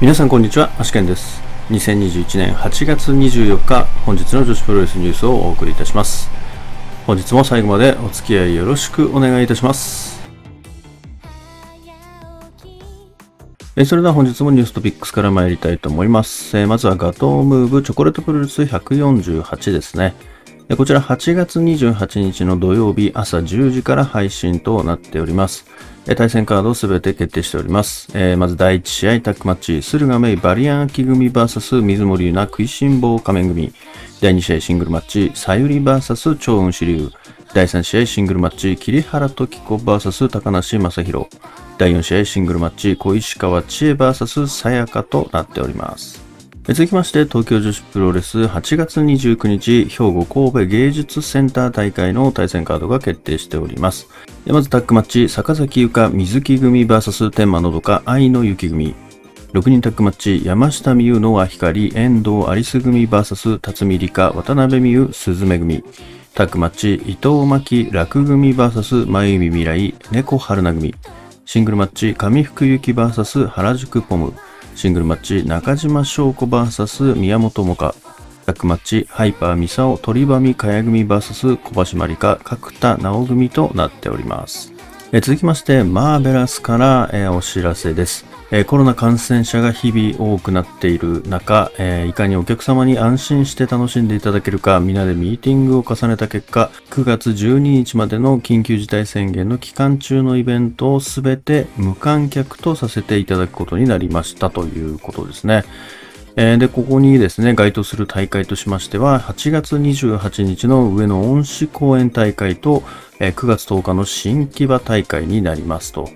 皆さんこんにちは、アシケンです。2021年8月24日、本日の女子プロレスニュースをお送りいたします。本日も最後までお付き合いよろしくお願いいたします。えそれでは本日もニューストピックスから参りたいと思います。えまずはガトームーブチョコレートプロレス148ですね。こちら8月28日の土曜日朝10時から配信となっております。対戦カードをすべて決定しております。えーまず第1試合タックマッチ、駿河メイバリアン秋組 VS 水森優奈食いしん坊仮面組。第2試合シングルマッチ、さゆり VS 超雲支流。第3試合シングルマッチ、桐原時子 VS 高梨正宏。第4試合シングルマッチ、小石川千恵 VS さやかとなっております。続きまして、東京女子プロレス8月29日、兵庫神戸芸術センター大会の対戦カードが決定しております。まずタックマッチ、坂崎優香水木組 VS 天満のどか愛の雪組。6人タッグマッチ、山下美優のは光、遠藤アリス組 VS 辰巳理香、渡辺美優、鈴芽組。タッグマッチ、伊藤真希、楽組 VS 真由美未来、猫春菜組。シングルマッチ、上福幸 VS 原宿ポム。シングルマッチ、中島翔子 VS 宮本萌歌。タッグマッチ、ハイパーミサオ、鳥羽美茅組 VS 小橋まりか、角田直組となっております。え続きまして、マーベラスから、えお知らせです。えコロナ感染者が日々多くなっている中、えいかにお客様に安心して楽しんでいただけるか、皆でミーティングを重ねた結果、9月12日までの緊急事態宣言の期間中のイベントをすべて無観客とさせていただくことになりましたということですね。えーで、ここにですね、該当する大会としましては、8月28日の上野恩賜公演大会と、えー9月10日の新木場大会になりますと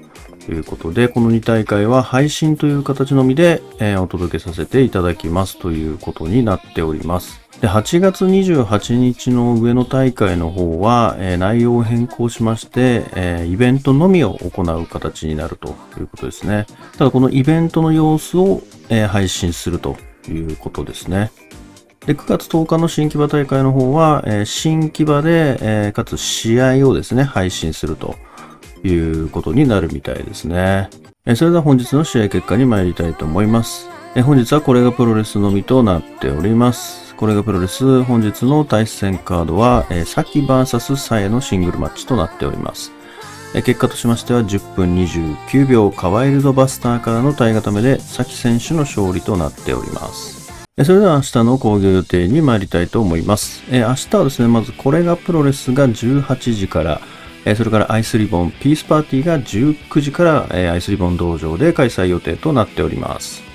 いうことで、この2大会は配信という形のみで、えーお届けさせていただきますということになっております。で、8月28日の上野大会の方は、えー内容を変更しまして、えーイベントのみを行う形になるということですね。ただこのイベントの様子を、えー配信するということですね。で、9月10日の新木場大会の方は、え新木場で、えかつ試合をですね、配信するということになるみたいですね。えそれでは本日の試合結果に参りたいと思います。え本日はこれがプロレスのみとなっております。これがプロレス、本日の対戦カードは、えー、サキ VS サエのシングルマッチとなっております。えー結果としましては10分29秒カワイルドバスターからの体固めでサキ選手の勝利となっております。それでは明日の興行予定に参りたいと思います。えー明日はですね、まずこれがプロレスが18時から、えーそれからアイスリボンピースパーティーが19時から、えーアイスリボン道場で開催予定となっております。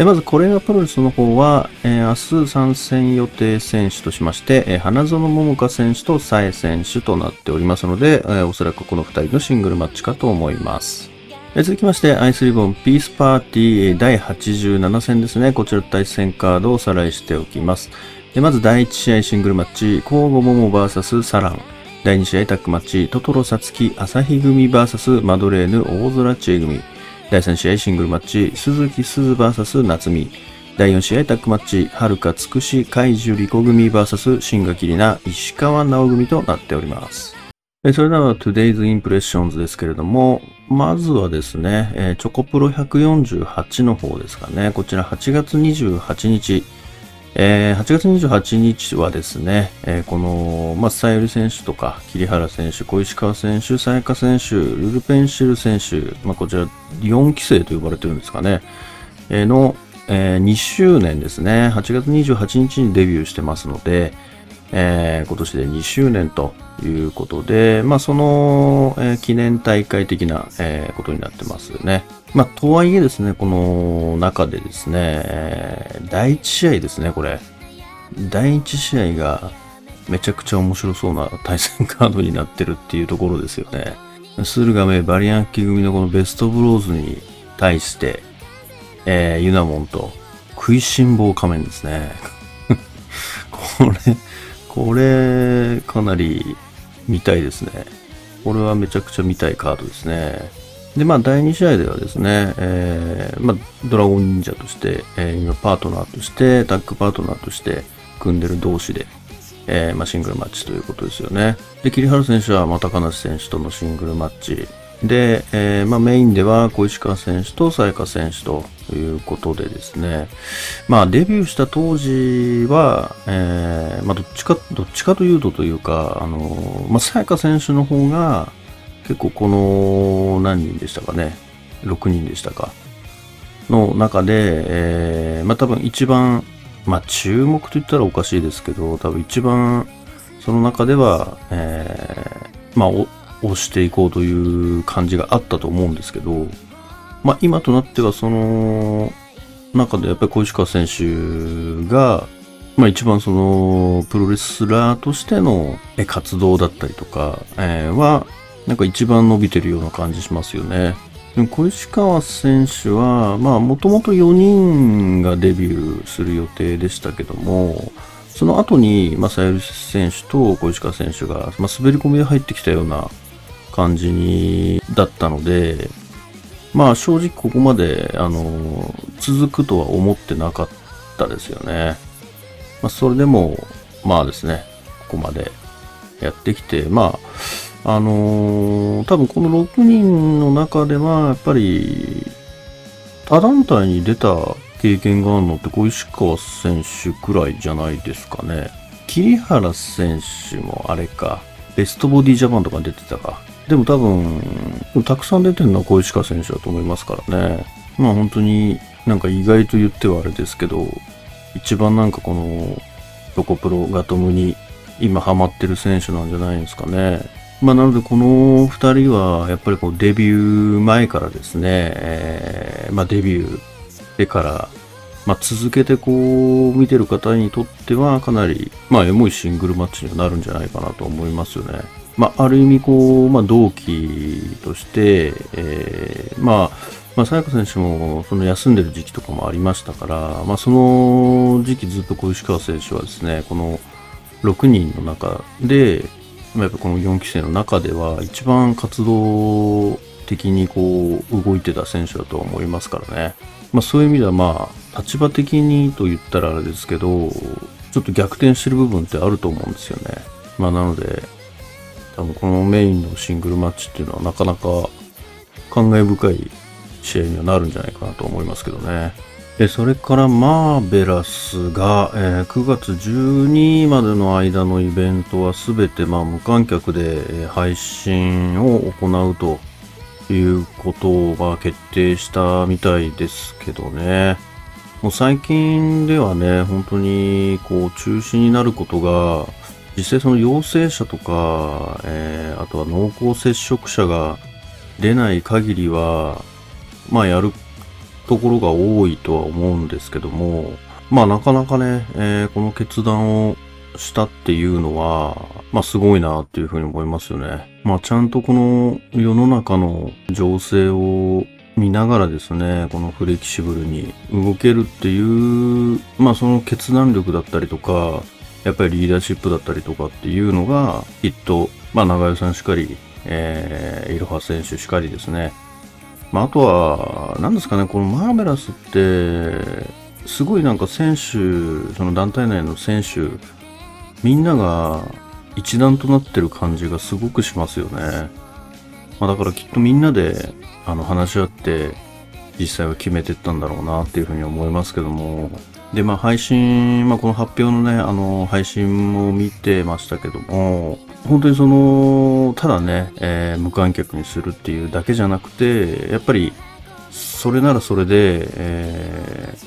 えまずこれがプロレスの方は、えー明日参戦予定選手としまして、えー花園桃香選手と佐江選手となっておりますので、えーおそらくこの2人のシングルマッチかと思います。え続きまして、アイスリボンピースパーティー第87戦ですね。こちら対戦カードをおさらいしておきます。でまず第1試合シングルマッチ、交互桃 VS サラン。第2試合タッグマッチ、トトロサツキ朝日組 VS マドレーヌ大空知恵組。第3試合シングルマッチ、鈴木鈴 VS 夏美。第4試合タックマッチ、はるかつくし海獣リコ組 VS 新垣里奈石川直組となっております。それでは Today's Impressions ですけれども、まずはですね、チョコプロ148の方ですかね。こちら8月28日、えー8月28日はですね、この、まあ、さゆり選手とか、桐原選手、小石川選手、さやか選手、ルルペンシル選手、まあ、こちら4期生と呼ばれてるんですかね、の、え2周年ですね。8月28日にデビューしてますので、えー今年で2周年ということで、まあ、その、記念大会的な、ことになってますね。まあ、とはいえですね、この中でですね、第1試合ですね、これ。第1試合がめちゃくちゃ面白そうな対戦カードになってるっていうところですよね。駿河メバリアンキ組のこのベストブローズに対して、えーユナモンと食いしん坊仮面ですね。これ、これ、かなり見たいですね。これはめちゃくちゃ見たいカードですね。で、まあ、第2試合ではですね、えーまあ、ドラゴン忍者として、えー今、パートナーとして、タッグパートナーとして組んでる同士で、えーまあ、シングルマッチということですよね。で、桐原選手は、まあ、高梨選手とのシングルマッチ、で、えー、まあ、メインでは小石川選手と沙香選手ということでですね、まあ、デビューした当時は、えー、まあ、どっちか、どっちかというとというか、あの、まあ、沙香選手の方が、結構この、何人でしたかね、6人でしたか、の中で、えー、まあ、多分一番、まあ、注目と言ったらおかしいですけど、多分一番、その中では、えー、まあ、押していこうという感じがあったと思うんですけど、まあ、今となってはその中でやっぱり小石川選手が、まあ、一番そのプロレスラーとしての活動だったりとか、え、はなんか一番伸びてるような感じしますよね。でも小石川選手は、まあもともと4人がデビューする予定でしたけども、その後に、まあ、さゆり選手と小石川選手が、まあ、滑り込みで入ってきたような感じに、だったので、まあ正直ここまで、あの、続くとは思ってなかったですよね。まあそれでも、まあですね、ここまでやってきて、まあ、あのー、多分この6人の中では、やっぱり、他団体に出た経験があるのって小石川選手くらいじゃないですかね。桐原選手もあれか、ベストボディジャパンとか出てたか。でも多分、たくさん出てるのは小石川選手だと思いますからね。まあ本当になんか意外と言ってはあれですけど、一番なんかこの、ロコプロガトムに今ハマってる選手なんじゃないんですかね。まあなのでこの二人はやっぱりこうデビュー前からですね、えー、まあデビューしてから、まあ続けてこう見てる方にとってはかなり、まあエモいシングルマッチにはなるんじゃないかなと思いますよね。まあ、ある意味こう、まあ、同期として、えー、まあ、まあ、さやか選手もその休んでる時期とかもありましたから、まあ、その時期ずっと小石川選手はですね、この6人の中で、やっぱこの4期生の中では一番活動的にこう動いてた選手だと思いますからね。まあそういう意味ではまあ立場的にと言ったらあれですけど、ちょっと逆転してる部分ってあると思うんですよね。まあなので、多分このメインのシングルマッチっていうのはなかなか感慨深い試合にはなるんじゃないかなと思いますけどね。それからマーベラスが、えー、9月12までの間のイベントは全てまあ無観客で配信を行うということが決定したみたいですけどね。もう最近ではね、本当にこう中止になることが実際その陽性者とか、えー、あとは濃厚接触者が出ない限りは、まあやるところが多いとは思うんですけども、まあなかなかね、えー、この決断をしたっていうのは、まあすごいなっていうふうに思いますよね。まあちゃんとこの世の中の情勢を見ながらですね、このフレキシブルに動けるっていう、まあその決断力だったりとか、やっぱりリーダーシップだったりとかっていうのが、きっと、まあ、長与さんしかり、えー、イロハ選手しかりですね。まあ、あとは、何ですかね、このマーベラスって、すごいなんか選手、その団体内の選手、みんなが一段となってる感じがすごくしますよね。まあ、だからきっとみんなで、あの、話し合って、実際は決めてったんだろうなっていうふうに思いますけども、で、まあ配信、まあこの発表のね、あの、配信も見てましたけども、本当にその、ただね、えー、無観客にするっていうだけじゃなくて、やっぱり、それならそれで、え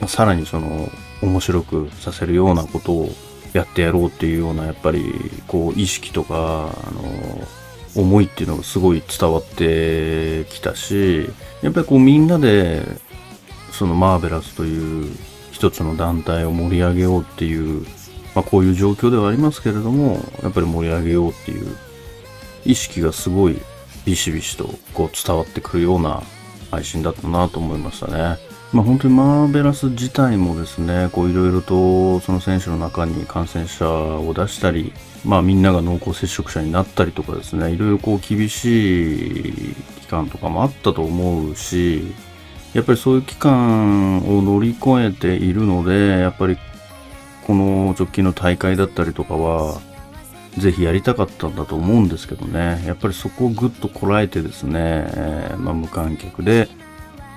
ー、さらにその、面白くさせるようなことをやってやろうっていうような、やっぱり、こう、意識とか、あの、思いっていうのがすごい伝わってきたし、やっぱりこうみんなで、そのマーベラスという一つの団体を盛り上げようっていう、まあ、こういう状況ではありますけれども、やっぱり盛り上げようっていう意識がすごいビシビシとこう伝わってくるような配信だったなと思いましたね。まあ本当にマーベラス自体もですね、こういろいろとその選手の中に感染者を出したり、まあみんなが濃厚接触者になったりとかですね、いろいろこう厳しい期間とかもあったと思うし、やっぱりそういう期間を乗り越えているので、やっぱりこの直近の大会だったりとかは、ぜひやりたかったんだと思うんですけどね、やっぱりそこをぐっとこらえてですね、えー、まあ、無観客で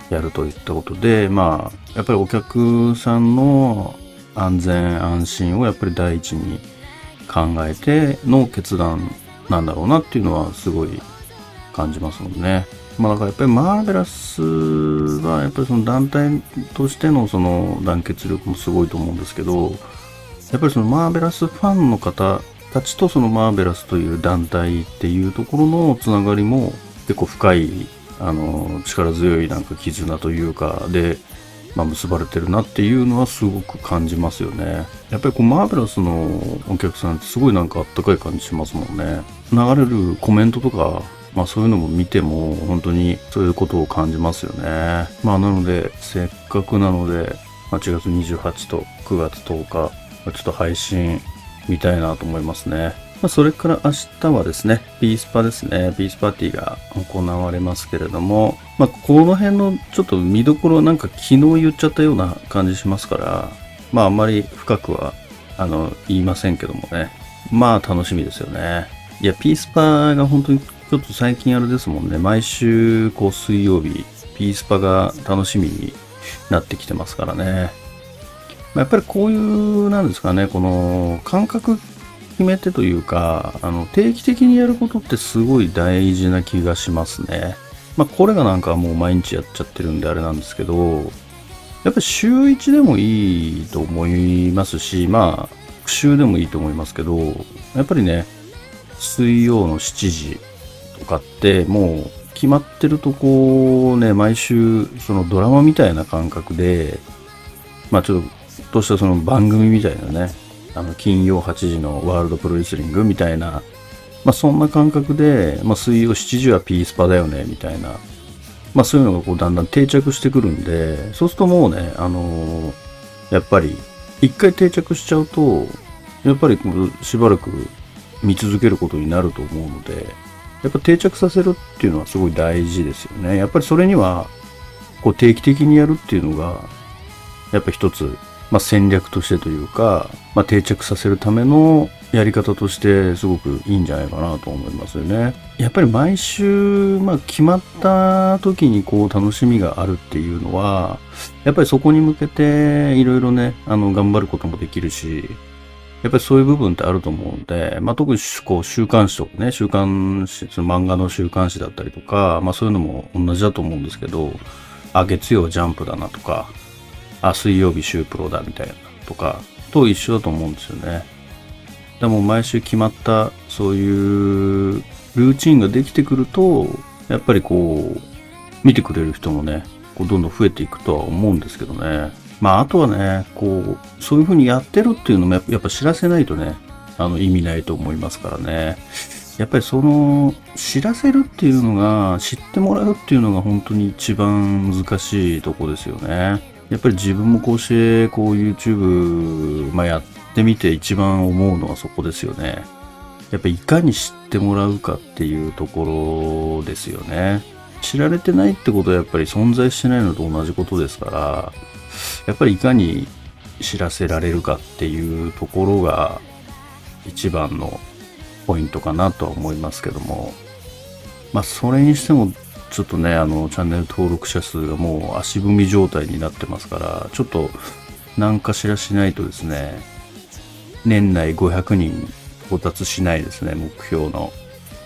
やるといったことで、まあ、やっぱりお客さんの安全安心をやっぱり第一に考えての決断なんだろうなっていうのはすごい感じますもんね。まあだからやっぱりマーベラスはやっぱりその団体としてのその団結力もすごいと思うんですけど、やっぱりそのマーベラスファンの方たちとそのマーベラスという団体っていうところのつながりも結構深い、あの、力強いなんか絆というかで、まあ、結ばれてるなっていうのはすごく感じますよね。やっぱりこうマーベラスのお客さんってすごいなんかあったかい感じしますもんね。流れるコメントとか、まあそういうのも見ても本当にそういうことを感じますよね。まあなのでせっかくなので8月28と9月10日、ちょっと配信見たいなと思いますね。まあ、それから明日はですね、ピースパですね、ピースパーティーが行われますけれども、まあ、この辺のちょっと見どころなんか昨日言っちゃったような感じしますから、まああんまり深くは、あの、言いませんけどもね、まあ楽しみですよね。いや、ピースパが本当にちょっと最近あれですもんね、毎週こう水曜日、ピースパが楽しみになってきてますからね。やっぱりこういう、なんですかね、この感覚決めてというか、あの、定期的にやることってすごい大事な気がしますね。まあ、これがなんかもう毎日やっちゃってるんであれなんですけど、やっぱり週1でもいいと思いますし、まあ、復習でもいいと思いますけど、やっぱりね、水曜の7時とかってもう決まってるとこうね、毎週そのドラマみたいな感覚で、まあちょっとしたその番組みたいなね、あの金曜8時のワールドプロレスリングみたいな、まあ、そんな感覚で、まあ、水曜7時はピースパだよねみたいな、まあ、そういうのがこうだんだん定着してくるんでそうするともうね、あのー、やっぱり一回定着しちゃうとやっぱりしばらく見続けることになると思うのでやっぱ定着させるっていうのはすごい大事ですよね。やっぱりそれにはこう定期的にやるっていうのがやっぱ一つまあ、戦略としてというか、まあ、定着させるためのやり方としてすごくいいんじゃないかなと思いますよね。やっぱり毎週、まあ、決まった時にこう楽しみがあるっていうのは、やっぱりそこに向けていろいろね、あの、頑張ることもできるし、やっぱりそういう部分ってあると思うんで、まあ、特にこう週刊誌とかね、週刊誌、その漫画の週刊誌だったりとか、まあそういうのも同じだと思うんですけど、あ、月曜ジャンプだなとか、あ、水曜日週プロだみたいなとか、と一緒だと思うんですよね。でも毎週決まったそういうルーチンができてくると、やっぱりこう、見てくれる人もね、こうどんどん増えていくとは思うんですけどね。まああとはね、こう、そういう風にやってるっていうのもやっぱ知らせないとね、あの意味ないと思いますからね。やっぱりその知らせるっていうのが知ってもらうっていうのが本当に一番難しいとこですよね。やっぱり自分もこうしてこう YouTube、まあ、やってみて一番思うのはそこですよね。やっぱいかに知ってもらうかっていうところですよね。知られてないってことはやっぱり存在してないのと同じことですから、やっぱりいかに知らせられるかっていうところが一番のポイントかなとは思いますけども、まあそれにしてもちょっとね、あの、チャンネル登録者数がもう足踏み状態になってますから、ちょっと何かしらしないとですね、年内500人到達しないですね、目標の。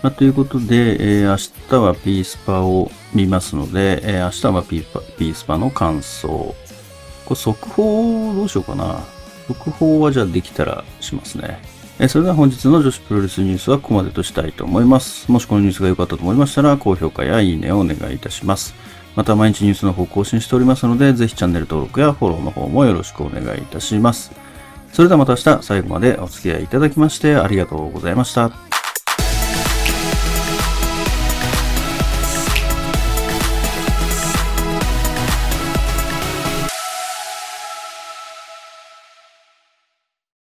まあ、ということで、えー、明日はピースパを見ますので、えー、明日はピーパピースパの感想。これ速報どうしようかな。速報はじゃあできたらしますね。えそれでは本日の女子プロレスニュースはここまでとしたいと思います。もしこのニュースが良かったと思いましたら、高評価やいいねをお願いいたします。また毎日ニュースの方更新しておりますので、ぜひチャンネル登録やフォローの方もよろしくお願いいたします。それではまた明日最後までお付き合いいただきましてありがとうございました。